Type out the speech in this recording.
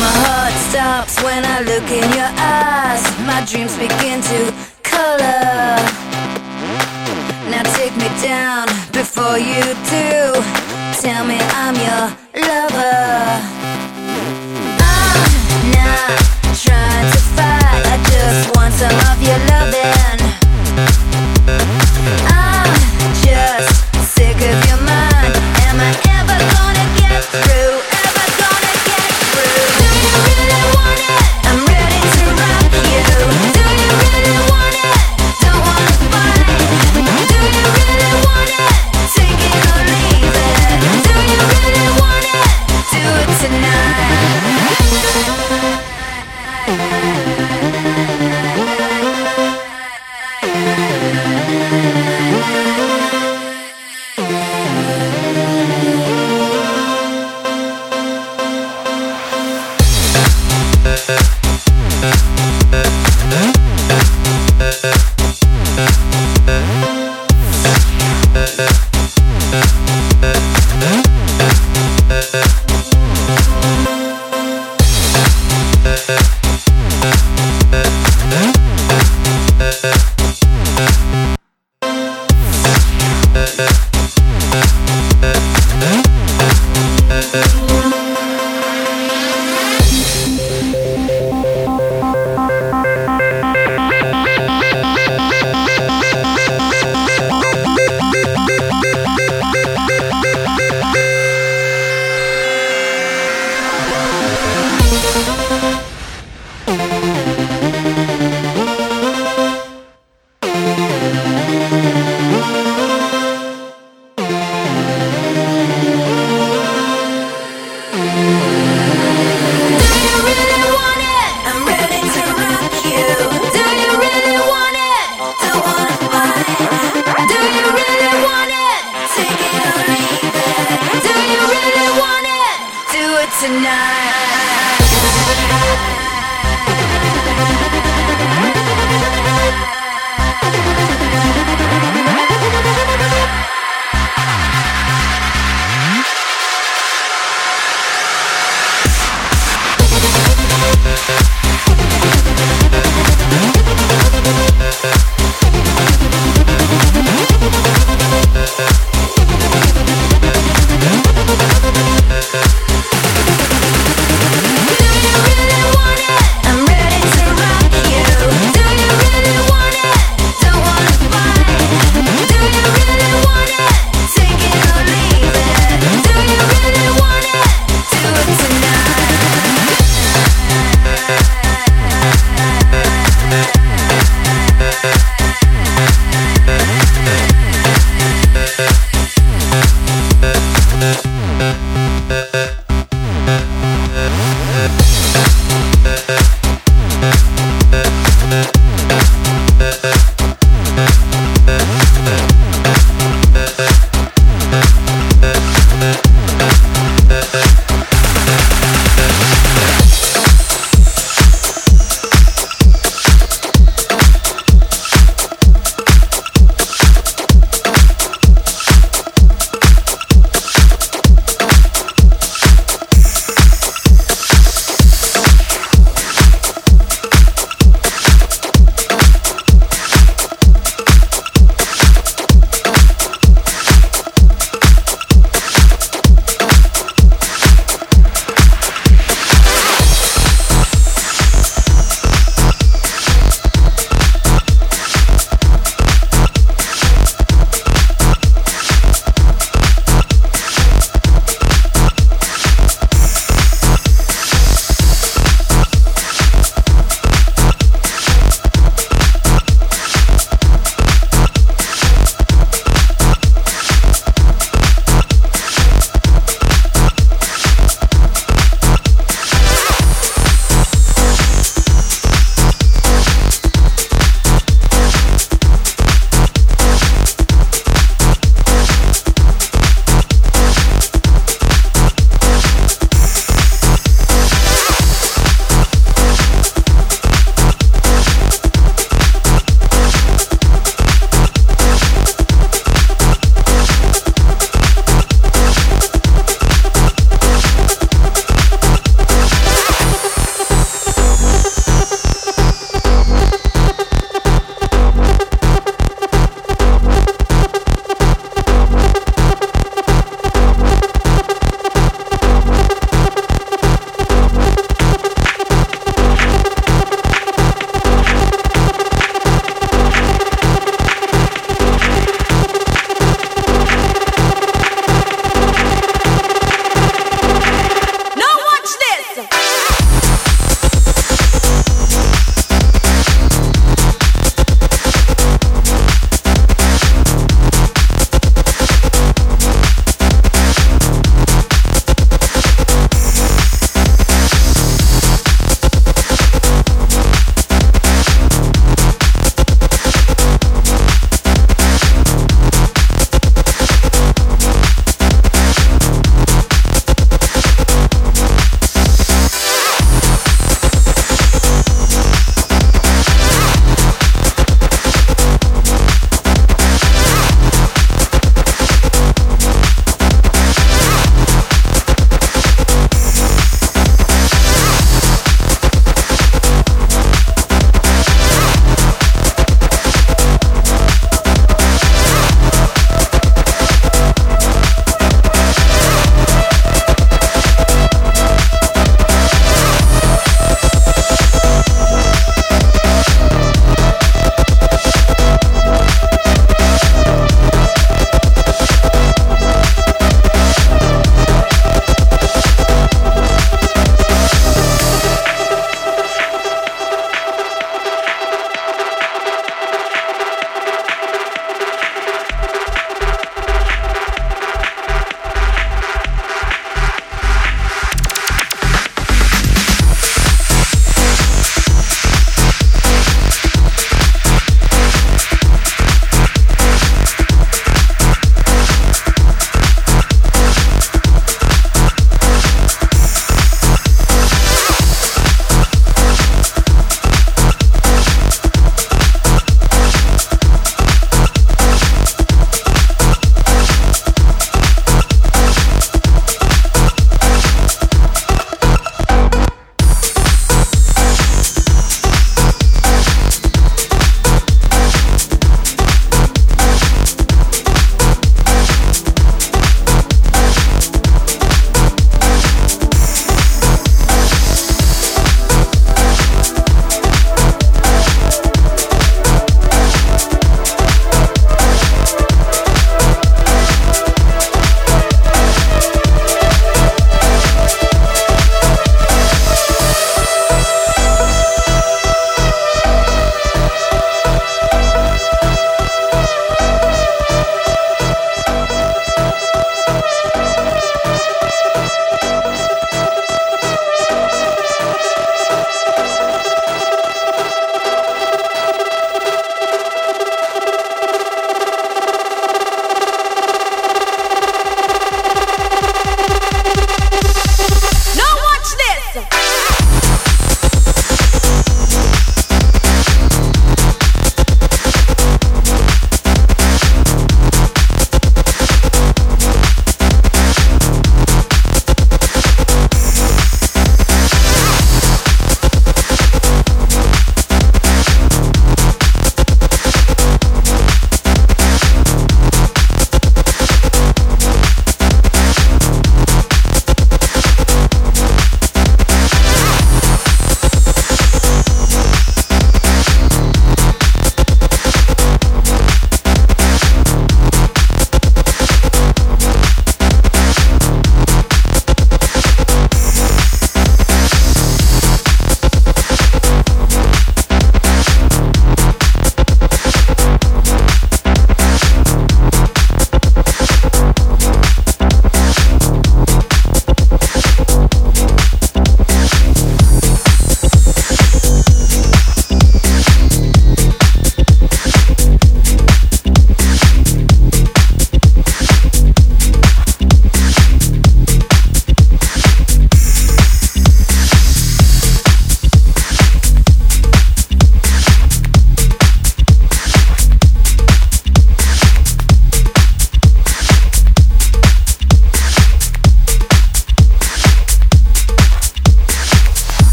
My heart stops when I look in your eyes. My dreams begin to color. Now take me down before you do. Tell me I'm your lover. I'm not trying to fight. I just want some of your loving.